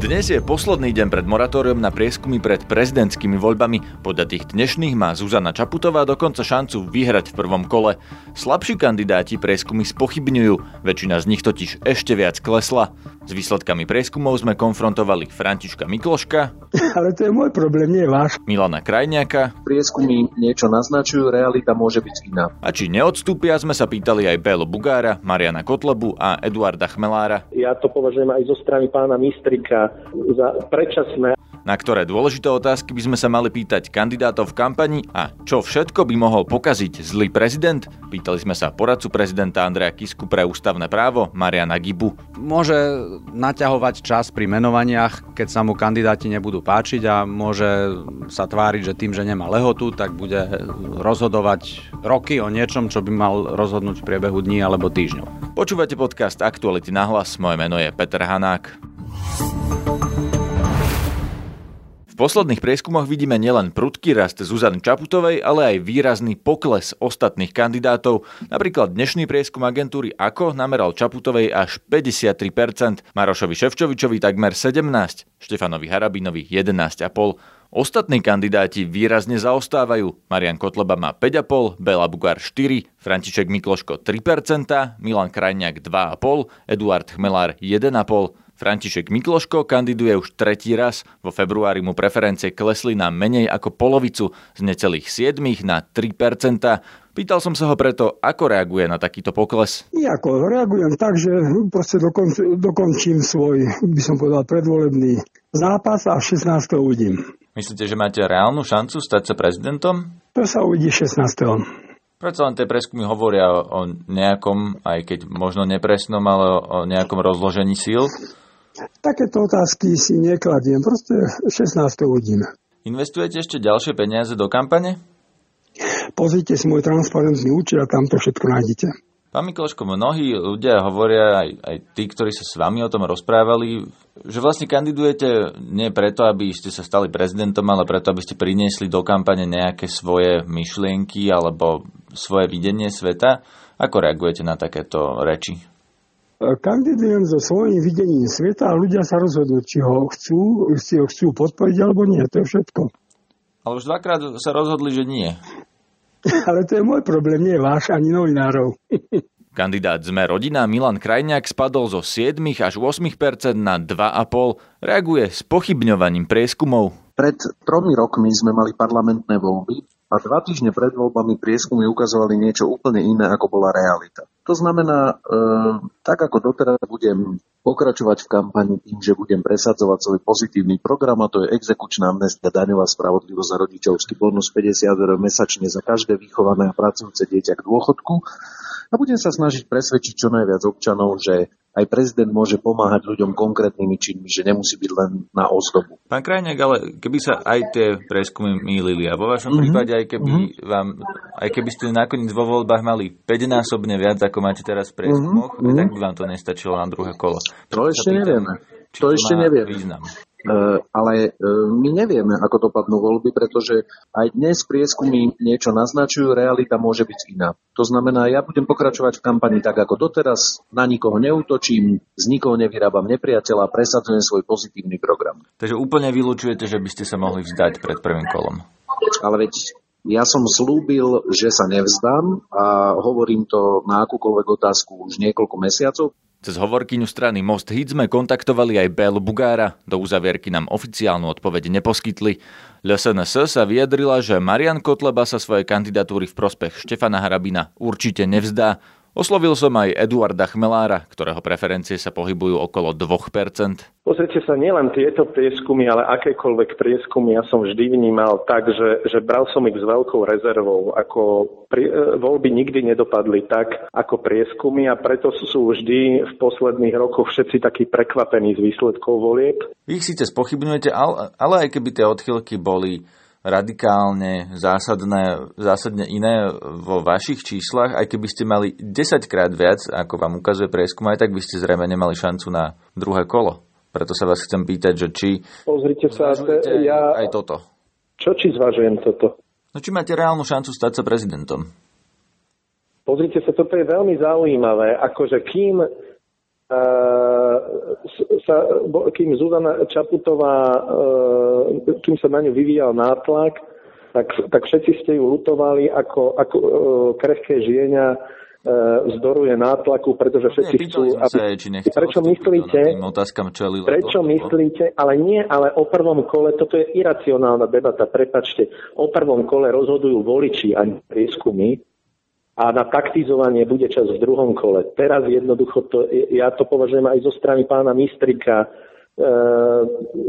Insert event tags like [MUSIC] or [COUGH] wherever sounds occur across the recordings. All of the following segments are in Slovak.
Dnes je posledný deň pred moratórium na prieskumy pred prezidentskými voľbami. Podľa tých dnešných má Zuzana Čaputová dokonca šancu vyhrať v prvom kole. Slabší kandidáti prieskumy spochybňujú, väčšina z nich totiž ešte viac klesla. S výsledkami prieskumov sme konfrontovali Františka Mikloška. [LAUGHS] Ale to je môj problém, nie váš. Milana Krajniaka. Prieskumy niečo naznačujú, realita môže byť iná. A či neodstúpia, sme sa pýtali aj Bélo Bugára, Mariana Kotlebu a Eduarda Chmelára. Ja to považujem aj zo strany pána Mistrika za predčasné na ktoré dôležité otázky by sme sa mali pýtať kandidátov v kampani a čo všetko by mohol pokaziť zlý prezident? Pýtali sme sa poradcu prezidenta Andreja Kisku pre ústavné právo Mariana Gibu. Môže naťahovať čas pri menovaniach, keď sa mu kandidáti nebudú páčiť a môže sa tváriť, že tým, že nemá lehotu, tak bude rozhodovať roky o niečom, čo by mal rozhodnúť v priebehu dní alebo týždňov. Počúvate podcast Aktuality na hlas, moje meno je Peter Hanák posledných prieskumoch vidíme nielen prudký rast Zuzany Čaputovej, ale aj výrazný pokles ostatných kandidátov. Napríklad dnešný prieskum agentúry AKO nameral Čaputovej až 53%, Marošovi Ševčovičovi takmer 17%, Štefanovi Harabinovi 11,5%. Ostatní kandidáti výrazne zaostávajú. Marian Kotleba má 5,5, Bela Bugár 4, František Mikloško 3%, Milan Krajniak 2,5, Eduard Chmelár 1,5, František Mikloško kandiduje už tretí raz. Vo februári mu preferencie klesli na menej ako polovicu, z necelých 7 na 3 Pýtal som sa ho preto, ako reaguje na takýto pokles. Nijako, reagujem tak, že proste dokon, dokončím svoj, by som povedal, predvolebný zápas a 16. uvidím. Myslíte, že máte reálnu šancu stať sa prezidentom? To sa uvidí 16. Prečo len tie preskumy hovoria o nejakom, aj keď možno nepresnom, ale o nejakom rozložení síl? Takéto otázky si nekladiem, proste 16. hodín. Investujete ešte ďalšie peniaze do kampane? Pozrite si môj transparentný účet a tam to všetko nájdete. Pán Mikloško, mnohí ľudia hovoria, aj, aj tí, ktorí sa s vami o tom rozprávali, že vlastne kandidujete nie preto, aby ste sa stali prezidentom, ale preto, aby ste priniesli do kampane nejaké svoje myšlienky alebo svoje videnie sveta. Ako reagujete na takéto reči? Kandidujem so svojím videním sveta a ľudia sa rozhodnú, či ho chcú, si ho chcú podporiť alebo nie. To je všetko. Ale už dvakrát sa rozhodli, že nie. [LAUGHS] Ale to je môj problém, nie váš ani novinárov. [LAUGHS] Kandidát Sme rodina Milan Krajňák spadol zo 7 až 8% na 2,5. Reaguje s pochybňovaním prieskumov. Pred tromi rokmi sme mali parlamentné voľby a dva týždne pred voľbami prieskumy ukazovali niečo úplne iné, ako bola realita. To znamená, e, tak ako doteraz budem pokračovať v kampani tým, že budem presadzovať svoj pozitívny program, a to je exekučná amnestia, daňová spravodlivosť a rodičovský bonus 50 eur mesačne za každé vychované a pracujúce dieťa k dôchodku, a budem sa snažiť presvedčiť čo najviac občanov, že aj prezident môže pomáhať ľuďom konkrétnymi činmi, že nemusí byť len na ozdobu. Pán Krajňák, ale keby sa aj tie preskumy mýlili a vo vašom mm-hmm. prípade, aj keby, mm-hmm. vám, aj keby ste nakoniec vo voľbách mali 5-násobne viac, ako máte teraz v prieskumoch, mm-hmm. tak by vám to nestačilo na druhé kolo. To ešte nevieme. To ešte. Význam. E, ale e, my nevieme, ako dopadnú voľby, pretože aj dnes prieskumy niečo naznačujú, realita môže byť iná. To znamená, ja budem pokračovať v kampani tak ako doteraz, na nikoho neutočím, z nikoho nevyrábam nepriateľa, presadzujem svoj pozitívny program. Takže úplne vylúčujete, že by ste sa mohli vzdať pred prvým kolom. Ale veď ja som slúbil, že sa nevzdám a hovorím to na akúkoľvek otázku už niekoľko mesiacov. Cez hovorkyňu strany Most Hit sme kontaktovali aj Bélu Bugára. Do uzavierky nám oficiálnu odpoveď neposkytli. LSNS sa vyjadrila, že Marian Kotleba sa svojej kandidatúry v prospech Štefana Harabina určite nevzdá. Oslovil som aj Eduarda Chmelára, ktorého preferencie sa pohybujú okolo 2%. Pozrite sa, nielen tieto prieskumy, ale akékoľvek prieskumy ja som vždy vnímal tak, že, že bral som ich s veľkou rezervou, ako pri, e, voľby nikdy nedopadli tak ako prieskumy a preto sú vždy v posledných rokoch všetci takí prekvapení z výsledkov volieb. Vy ich síce spochybňujete, ale, ale aj keby tie odchylky boli radikálne zásadné, zásadne iné vo vašich číslach, aj keby ste mali 10 krát viac, ako vám ukazuje prieskum, aj tak by ste zrejme nemali šancu na druhé kolo. Preto sa vás chcem pýtať, že či Pozrite sa, ja... aj toto. Čo či zvažujem toto? No či máte reálnu šancu stať sa prezidentom? Pozrite sa, toto je veľmi zaujímavé, akože kým sa, kým Zuzana Čaputová, kým sa na ňu vyvíjal nátlak, tak, tak všetci ste ju lutovali ako, ako krehké žienia vzdoruje nátlaku, pretože všetci nie, chcú... Aby... Sa, či prečo myslíte, otázkam, čo prečo myslíte, ale nie, ale o prvom kole, toto je iracionálna debata, prepačte, o prvom kole rozhodujú voliči a prieskumy, a na taktizovanie bude čas v druhom kole. Teraz jednoducho, to, ja to považujem aj zo strany pána Mistrika e,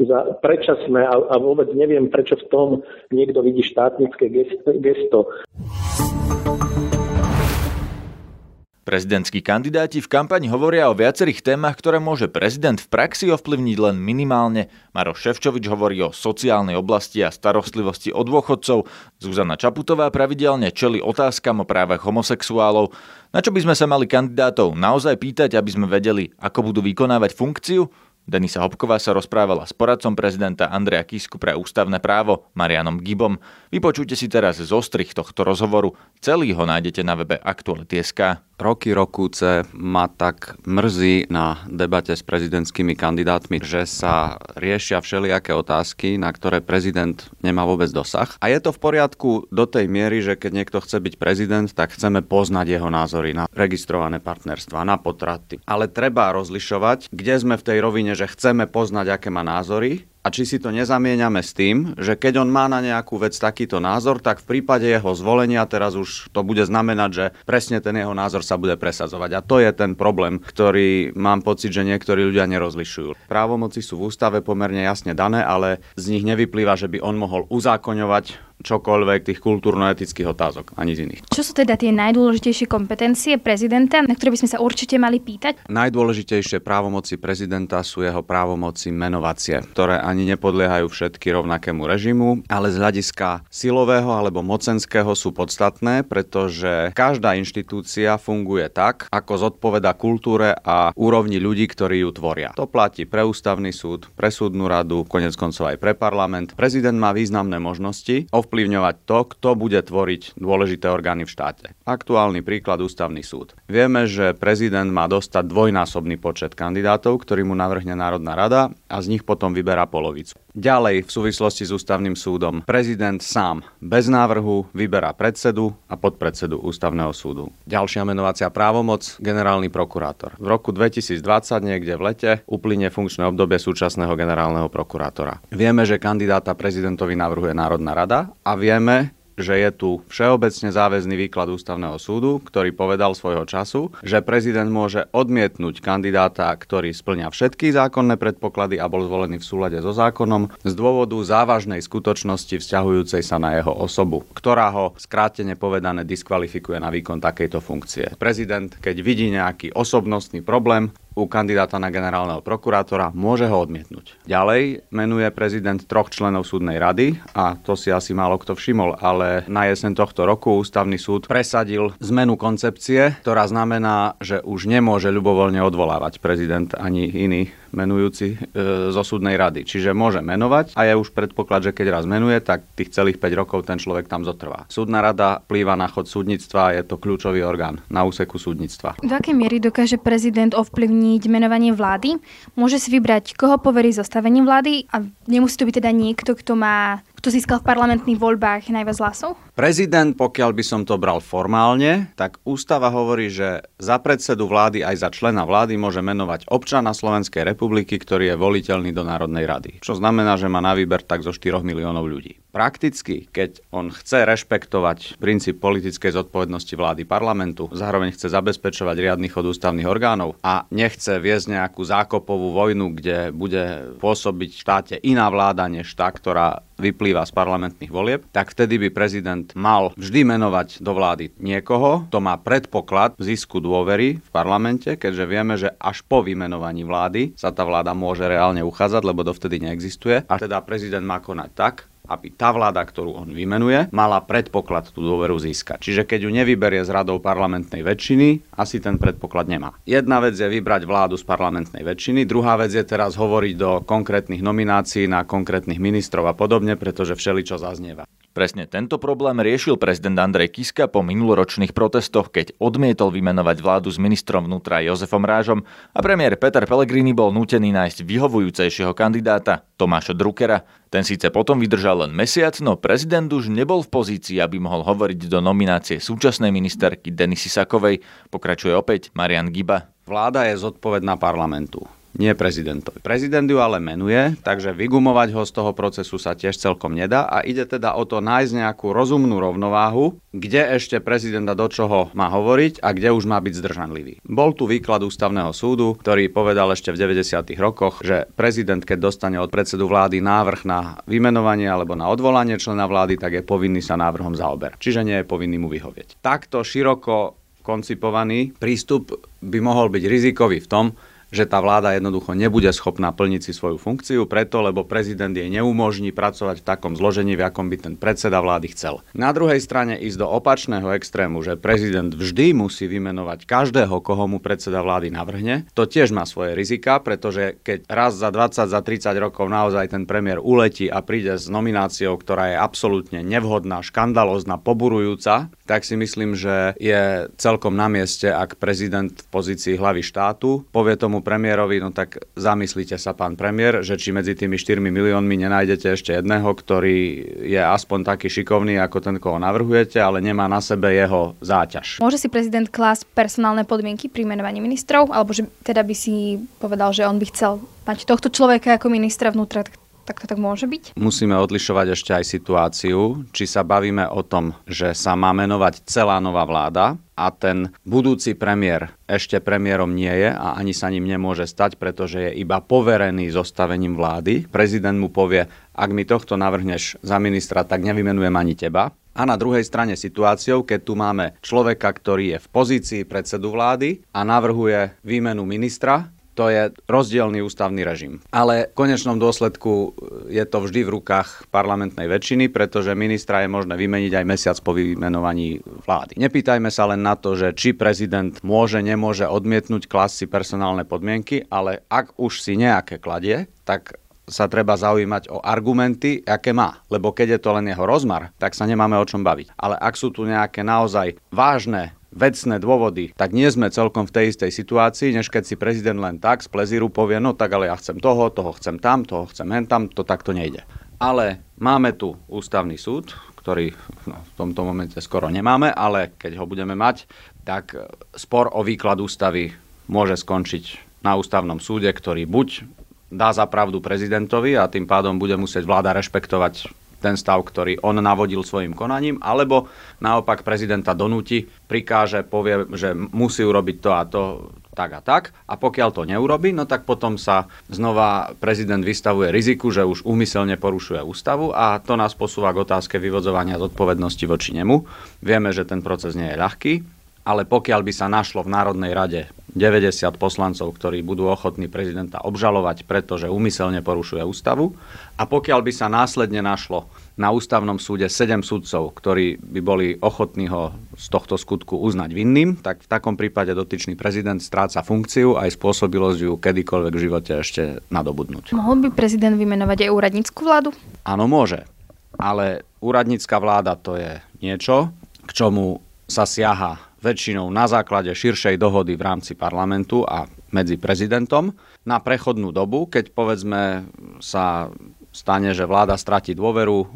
za predčasné a, a vôbec neviem, prečo v tom niekto vidí štátnické gesto. Prezidentskí kandidáti v kampani hovoria o viacerých témach, ktoré môže prezident v praxi ovplyvniť len minimálne. Maroš Ševčovič hovorí o sociálnej oblasti a starostlivosti od dôchodcov. Zuzana Čaputová pravidelne čeli otázkam o právach homosexuálov. Na čo by sme sa mali kandidátov naozaj pýtať, aby sme vedeli, ako budú vykonávať funkciu? Denisa Hopková sa rozprávala s poradcom prezidenta Andreja Kisku pre ústavné právo Marianom Gibom. Vypočujte si teraz zostrich tohto rozhovoru. Celý ho nájdete na webe Aktuality.sk roky rokúce ma tak mrzí na debate s prezidentskými kandidátmi, že sa riešia všelijaké otázky, na ktoré prezident nemá vôbec dosah. A je to v poriadku do tej miery, že keď niekto chce byť prezident, tak chceme poznať jeho názory na registrované partnerstva, na potraty. Ale treba rozlišovať, kde sme v tej rovine, že chceme poznať, aké má názory a či si to nezamieňame s tým, že keď on má na nejakú vec takýto názor, tak v prípade jeho zvolenia teraz už to bude znamenať, že presne ten jeho názor sa bude presadzovať. A to je ten problém, ktorý mám pocit, že niektorí ľudia nerozlišujú. Právomoci sú v ústave pomerne jasne dané, ale z nich nevyplýva, že by on mohol uzákoňovať čokoľvek tých kultúrno-etických otázok, ani z iných. Čo sú teda tie najdôležitejšie kompetencie prezidenta, na ktoré by sme sa určite mali pýtať? Najdôležitejšie právomoci prezidenta sú jeho právomoci menovacie, ktoré ani nepodliehajú všetky rovnakému režimu, ale z hľadiska silového alebo mocenského sú podstatné, pretože každá inštitúcia funguje tak, ako zodpoveda kultúre a úrovni ľudí, ktorí ju tvoria. To platí pre ústavný súd, pre súdnu radu, konec koncov aj pre parlament. Prezident má významné možnosti ovplyvňovať to, kto bude tvoriť dôležité orgány v štáte. Aktuálny príklad ústavný súd. Vieme, že prezident má dostať dvojnásobný počet kandidátov, ktorý mu navrhne Národná rada a z nich potom vyberá polovicu. Ďalej v súvislosti s ústavným súdom prezident sám bez návrhu vyberá predsedu a podpredsedu ústavného súdu. Ďalšia menovacia právomoc generálny prokurátor. V roku 2020 niekde v lete uplynie funkčné obdobie súčasného generálneho prokurátora. Vieme, že kandidáta prezidentovi navrhuje Národná rada a vieme, že je tu všeobecne záväzný výklad ústavného súdu, ktorý povedal svojho času, že prezident môže odmietnúť kandidáta, ktorý splňa všetky zákonné predpoklady a bol zvolený v súlade so zákonom z dôvodu závažnej skutočnosti vzťahujúcej sa na jeho osobu, ktorá ho skrátene povedané diskvalifikuje na výkon takejto funkcie. Prezident, keď vidí nejaký osobnostný problém, u kandidáta na generálneho prokurátora, môže ho odmietnúť. Ďalej menuje prezident troch členov súdnej rady a to si asi málo kto všimol, ale na jeseň tohto roku ústavný súd presadil zmenu koncepcie, ktorá znamená, že už nemôže ľubovoľne odvolávať prezident ani iný menujúci e, zo súdnej rady. Čiže môže menovať a je už predpoklad, že keď raz menuje, tak tých celých 5 rokov ten človek tam zotrvá. Súdna rada plýva na chod súdnictva je to kľúčový orgán na úseku súdnictva. Do akej miery dokáže prezident ovplyvniť menovanie vlády? Môže si vybrať, koho poverí zostavením vlády a nemusí to byť teda niekto, kto má kto získal v parlamentných voľbách najviac hlasov? Prezident, pokiaľ by som to bral formálne, tak ústava hovorí, že za predsedu vlády aj za člena vlády môže menovať občana Slovenskej republiky, ktorý je voliteľný do Národnej rady. Čo znamená, že má na výber tak zo 4 miliónov ľudí. Prakticky, keď on chce rešpektovať princíp politickej zodpovednosti vlády parlamentu, zároveň chce zabezpečovať riadny chod ústavných orgánov a nechce viesť nejakú zákopovú vojnu, kde bude pôsobiť v štáte iná vláda než tá, ktorá vyplýva z parlamentných volieb, tak vtedy by prezident mal vždy menovať do vlády niekoho, to má predpoklad zisku dôvery v parlamente, keďže vieme, že až po vymenovaní vlády sa tá vláda môže reálne uchádzať, lebo dovtedy neexistuje. A teda prezident má konať tak, aby tá vláda, ktorú on vymenuje, mala predpoklad tú dôveru získať. Čiže keď ju nevyberie z radou parlamentnej väčšiny, asi ten predpoklad nemá. Jedna vec je vybrať vládu z parlamentnej väčšiny, druhá vec je teraz hovoriť do konkrétnych nominácií na konkrétnych ministrov a podobne, pretože všeli čo zaznieva. Presne tento problém riešil prezident Andrej Kiska po minuloročných protestoch, keď odmietol vymenovať vládu s ministrom vnútra Jozefom Rážom a premiér Peter Pellegrini bol nútený nájsť vyhovujúcejšieho kandidáta, Tomáša Druckera. Ten síce potom vydržal len mesiac, no prezident už nebol v pozícii, aby mohol hovoriť do nominácie súčasnej ministerky Denisy Sakovej. Pokračuje opäť Marian Giba. Vláda je zodpovedná parlamentu nie prezidentovi. Prezident ju ale menuje, takže vygumovať ho z toho procesu sa tiež celkom nedá a ide teda o to nájsť nejakú rozumnú rovnováhu, kde ešte prezidenta do čoho má hovoriť a kde už má byť zdržanlivý. Bol tu výklad ústavného súdu, ktorý povedal ešte v 90. rokoch, že prezident, keď dostane od predsedu vlády návrh na vymenovanie alebo na odvolanie člena vlády, tak je povinný sa návrhom zaoberať. Čiže nie je povinný mu vyhovieť. Takto široko koncipovaný prístup by mohol byť rizikový v tom, že tá vláda jednoducho nebude schopná plniť si svoju funkciu, preto lebo prezident jej neumožní pracovať v takom zložení, v akom by ten predseda vlády chcel. Na druhej strane ísť do opačného extrému, že prezident vždy musí vymenovať každého, koho mu predseda vlády navrhne, to tiež má svoje rizika, pretože keď raz za 20, za 30 rokov naozaj ten premiér uletí a príde s nomináciou, ktorá je absolútne nevhodná, škandalozná, poburujúca, tak si myslím, že je celkom na mieste, ak prezident v pozícii hlavy štátu povie tomu premiérovi, no tak zamyslite sa, pán premiér, že či medzi tými 4 miliónmi nenájdete ešte jedného, ktorý je aspoň taký šikovný ako ten, koho navrhujete, ale nemá na sebe jeho záťaž. Môže si prezident klásť personálne podmienky pri menovaní ministrov, alebo že teda by si povedal, že on by chcel mať tohto človeka ako ministra vnútra, tak to tak môže byť? Musíme odlišovať ešte aj situáciu, či sa bavíme o tom, že sa má menovať celá nová vláda a ten budúci premiér ešte premiérom nie je a ani sa ním nemôže stať, pretože je iba poverený zostavením vlády. Prezident mu povie, ak mi tohto navrhneš za ministra, tak nevymenujem ani teba. A na druhej strane situáciou, keď tu máme človeka, ktorý je v pozícii predsedu vlády a navrhuje výmenu ministra, to je rozdielný ústavný režim. Ale v konečnom dôsledku je to vždy v rukách parlamentnej väčšiny, pretože ministra je možné vymeniť aj mesiac po vymenovaní vlády. Nepýtajme sa len na to, že či prezident môže, nemôže odmietnúť klasy personálne podmienky, ale ak už si nejaké kladie, tak sa treba zaujímať o argumenty, aké má. Lebo keď je to len jeho rozmar, tak sa nemáme o čom baviť. Ale ak sú tu nejaké naozaj vážne vecné dôvody, tak nie sme celkom v tej istej situácii, než keď si prezident len tak z plezíru povie, no tak ale ja chcem toho, toho chcem tam, toho chcem hen tam, to takto nejde. Ale máme tu ústavný súd, ktorý no, v tomto momente skoro nemáme, ale keď ho budeme mať, tak spor o výklad ústavy môže skončiť na ústavnom súde, ktorý buď dá za pravdu prezidentovi a tým pádom bude musieť vláda rešpektovať ten stav, ktorý on navodil svojim konaním, alebo naopak prezidenta donúti, prikáže, povie, že musí urobiť to a to, tak a tak. A pokiaľ to neurobi, no tak potom sa znova prezident vystavuje riziku, že už úmyselne porušuje ústavu a to nás posúva k otázke vyvodzovania zodpovednosti voči nemu. Vieme, že ten proces nie je ľahký, ale pokiaľ by sa našlo v Národnej rade 90 poslancov, ktorí budú ochotní prezidenta obžalovať, pretože úmyselne porušuje ústavu. A pokiaľ by sa následne našlo na ústavnom súde 7 sudcov, ktorí by boli ochotní ho z tohto skutku uznať vinným, tak v takom prípade dotyčný prezident stráca funkciu aj spôsobilosť ju kedykoľvek v živote ešte nadobudnúť. Mohol by prezident vymenovať aj úradnícku vládu? Áno, môže. Ale úradnícka vláda to je niečo, k čomu sa siaha väčšinou na základe širšej dohody v rámci parlamentu a medzi prezidentom. Na prechodnú dobu, keď povedzme sa stane, že vláda stratí dôveru,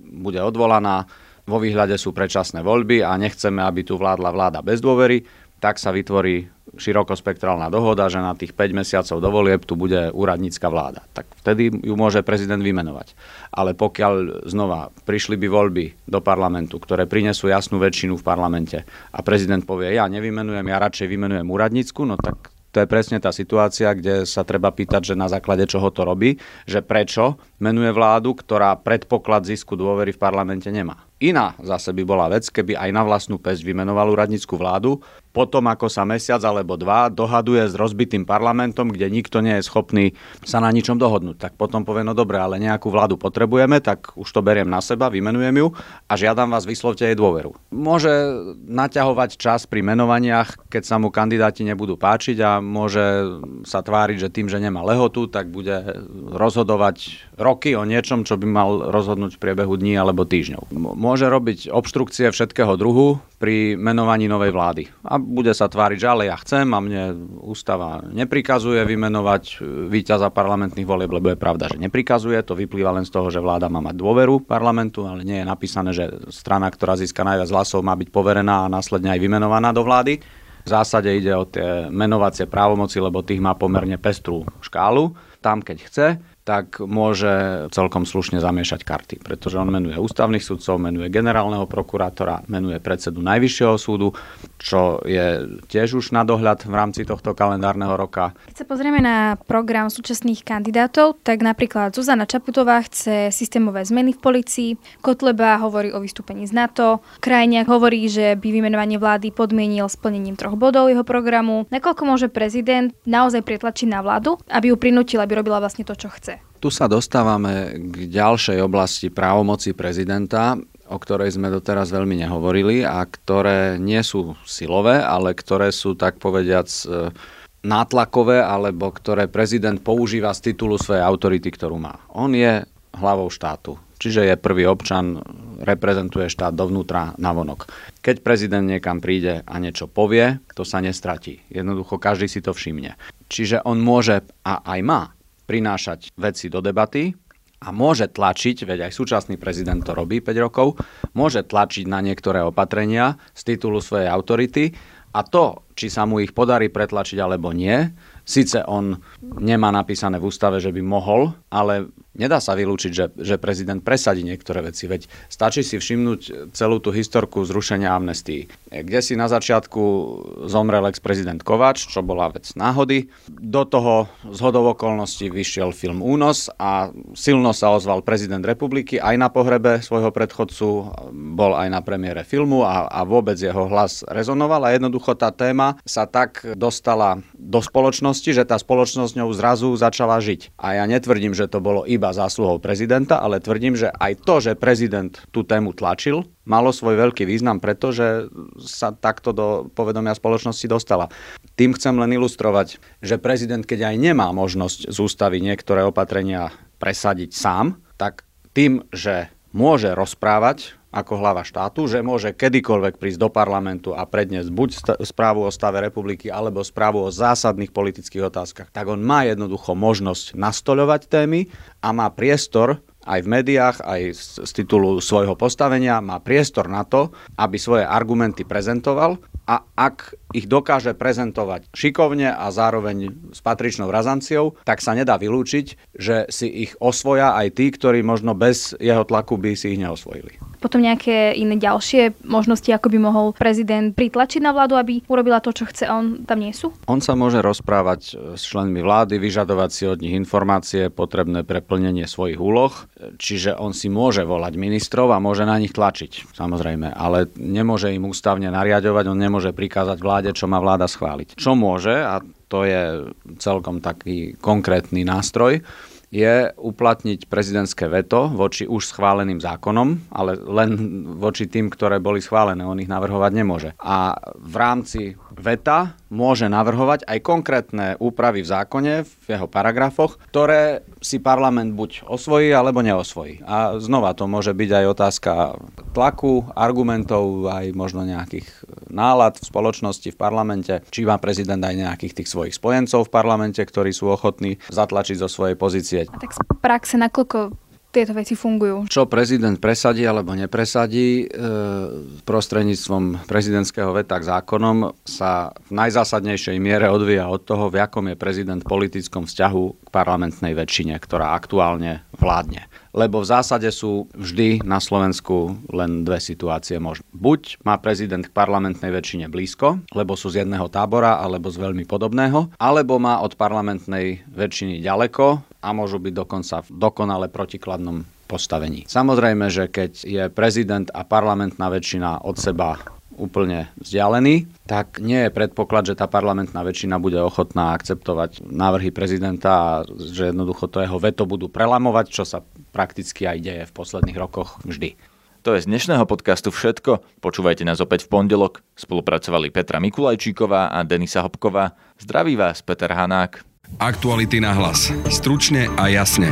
bude odvolaná, vo výhľade sú predčasné voľby a nechceme, aby tu vládla vláda bez dôvery, tak sa vytvorí širokospektrálna dohoda, že na tých 5 mesiacov do volieb tu bude úradnícka vláda. Tak vtedy ju môže prezident vymenovať. Ale pokiaľ znova prišli by voľby do parlamentu, ktoré prinesú jasnú väčšinu v parlamente a prezident povie, ja nevymenujem, ja radšej vymenujem úradnícku, no tak to je presne tá situácia, kde sa treba pýtať, že na základe čoho to robí, že prečo menuje vládu, ktorá predpoklad zisku dôvery v parlamente nemá. Iná zase by bola vec, keby aj na vlastnú pesť vymenoval úradnícku vládu, potom ako sa mesiac alebo dva dohaduje s rozbitým parlamentom, kde nikto nie je schopný sa na ničom dohodnúť. Tak potom povie, no dobre, ale nejakú vládu potrebujeme, tak už to beriem na seba, vymenujem ju a žiadam vás, vyslovte jej dôveru. Môže naťahovať čas pri menovaniach, keď sa mu kandidáti nebudú páčiť a môže sa tváriť, že tým, že nemá lehotu, tak bude rozhodovať roky o niečom, čo by mal rozhodnúť v priebehu dní alebo týždňov. Môže robiť obštrukcie všetkého druhu pri menovaní novej vlády. A bude sa tváriť, že ale ja chcem a mne ústava neprikazuje vymenovať e, víťaza parlamentných volieb, lebo je pravda, že neprikazuje. To vyplýva len z toho, že vláda má mať dôveru parlamentu, ale nie je napísané, že strana, ktorá získa najviac hlasov, má byť poverená a následne aj vymenovaná do vlády. V zásade ide o tie menovacie právomoci, lebo tých má pomerne pestrú škálu. Tam, keď chce, tak môže celkom slušne zamiešať karty, pretože on menuje ústavných sudcov, menuje generálneho prokurátora, menuje predsedu Najvyššieho súdu, čo je tiež už na dohľad v rámci tohto kalendárneho roka. Keď sa pozrieme na program súčasných kandidátov, tak napríklad Zuzana Čaputová chce systémové zmeny v policii, Kotleba hovorí o vystúpení z NATO, Krajniak hovorí, že by vymenovanie vlády podmienil splnením troch bodov jeho programu. Nakoľko môže prezident naozaj pretlačiť na vládu, aby ju prinútil, aby robila vlastne to, čo chce? Tu sa dostávame k ďalšej oblasti právomoci prezidenta, o ktorej sme doteraz veľmi nehovorili a ktoré nie sú silové, ale ktoré sú tak povediac e, nátlakové alebo ktoré prezident používa z titulu svojej autority, ktorú má. On je hlavou štátu, čiže je prvý občan, reprezentuje štát dovnútra na vonok. Keď prezident niekam príde a niečo povie, to sa nestratí. Jednoducho každý si to všimne. Čiže on môže a aj má prinášať veci do debaty a môže tlačiť, veď aj súčasný prezident to robí 5 rokov, môže tlačiť na niektoré opatrenia z titulu svojej autority a to, či sa mu ich podarí pretlačiť alebo nie, síce on nemá napísané v ústave, že by mohol, ale Nedá sa vylúčiť, že, že prezident presadí niektoré veci, veď stačí si všimnúť celú tú historku zrušenia amnestii, kde si na začiatku zomrel ex-prezident Kovač, čo bola vec náhody. Do toho z hodov okolností vyšiel film Únos a silno sa ozval prezident republiky aj na pohrebe svojho predchodcu, bol aj na premiére filmu a, a vôbec jeho hlas rezonoval a jednoducho tá téma sa tak dostala do spoločnosti, že tá spoločnosť ňou zrazu začala žiť. A ja netvrdím, že to bolo iba iba zásluhou prezidenta, ale tvrdím, že aj to, že prezident tú tému tlačil, malo svoj veľký význam, pretože sa takto do povedomia spoločnosti dostala. Tým chcem len ilustrovať, že prezident, keď aj nemá možnosť z ústavy niektoré opatrenia presadiť sám, tak tým, že môže rozprávať ako hlava štátu, že môže kedykoľvek prísť do parlamentu a predniesť buď správu o stave republiky alebo správu o zásadných politických otázkach, tak on má jednoducho možnosť nastoľovať témy a má priestor aj v médiách, aj z titulu svojho postavenia, má priestor na to, aby svoje argumenty prezentoval a ak ich dokáže prezentovať šikovne a zároveň s patričnou razanciou, tak sa nedá vylúčiť, že si ich osvoja aj tí, ktorí možno bez jeho tlaku by si ich neosvojili. Potom nejaké iné ďalšie možnosti, ako by mohol prezident pritlačiť na vládu, aby urobila to, čo chce on, tam nie sú? On sa môže rozprávať s členmi vlády, vyžadovať si od nich informácie potrebné pre plnenie svojich úloh, čiže on si môže volať ministrov a môže na nich tlačiť, samozrejme, ale nemôže im ústavne nariadovať, on nemôže prikázať vláde, čo má vláda schváliť. Čo môže, a to je celkom taký konkrétny nástroj, je uplatniť prezidentské veto voči už schváleným zákonom, ale len voči tým, ktoré boli schválené. On ich navrhovať nemôže. A v rámci veta môže navrhovať aj konkrétne úpravy v zákone, v jeho paragrafoch, ktoré si parlament buď osvojí alebo neosvojí. A znova to môže byť aj otázka tlaku, argumentov, aj možno nejakých nálad v spoločnosti, v parlamente, či má prezident aj nejakých tých svojich spojencov v parlamente, ktorí sú ochotní zatlačiť zo svojej pozície. A tak z praxe, nakoľko tieto veci fungujú. Čo prezident presadí alebo nepresadí, e, prostredníctvom prezidentského veta k zákonom sa v najzásadnejšej miere odvíja od toho, v akom je prezident v politickom vzťahu k parlamentnej väčšine, ktorá aktuálne vládne lebo v zásade sú vždy na Slovensku len dve situácie možné. Buď má prezident k parlamentnej väčšine blízko, lebo sú z jedného tábora alebo z veľmi podobného, alebo má od parlamentnej väčšiny ďaleko a môžu byť dokonca v dokonale protikladnom postavení. Samozrejme, že keď je prezident a parlamentná väčšina od seba úplne vzdialený, tak nie je predpoklad, že tá parlamentná väčšina bude ochotná akceptovať návrhy prezidenta a že jednoducho to jeho veto budú prelamovať, čo sa prakticky aj deje v posledných rokoch vždy. To je z dnešného podcastu všetko. Počúvajte nás opäť v pondelok. Spolupracovali Petra Mikulajčíková a Denisa Hopková. Zdraví vás Peter Hanák. Aktuality na hlas. Stručne a jasne.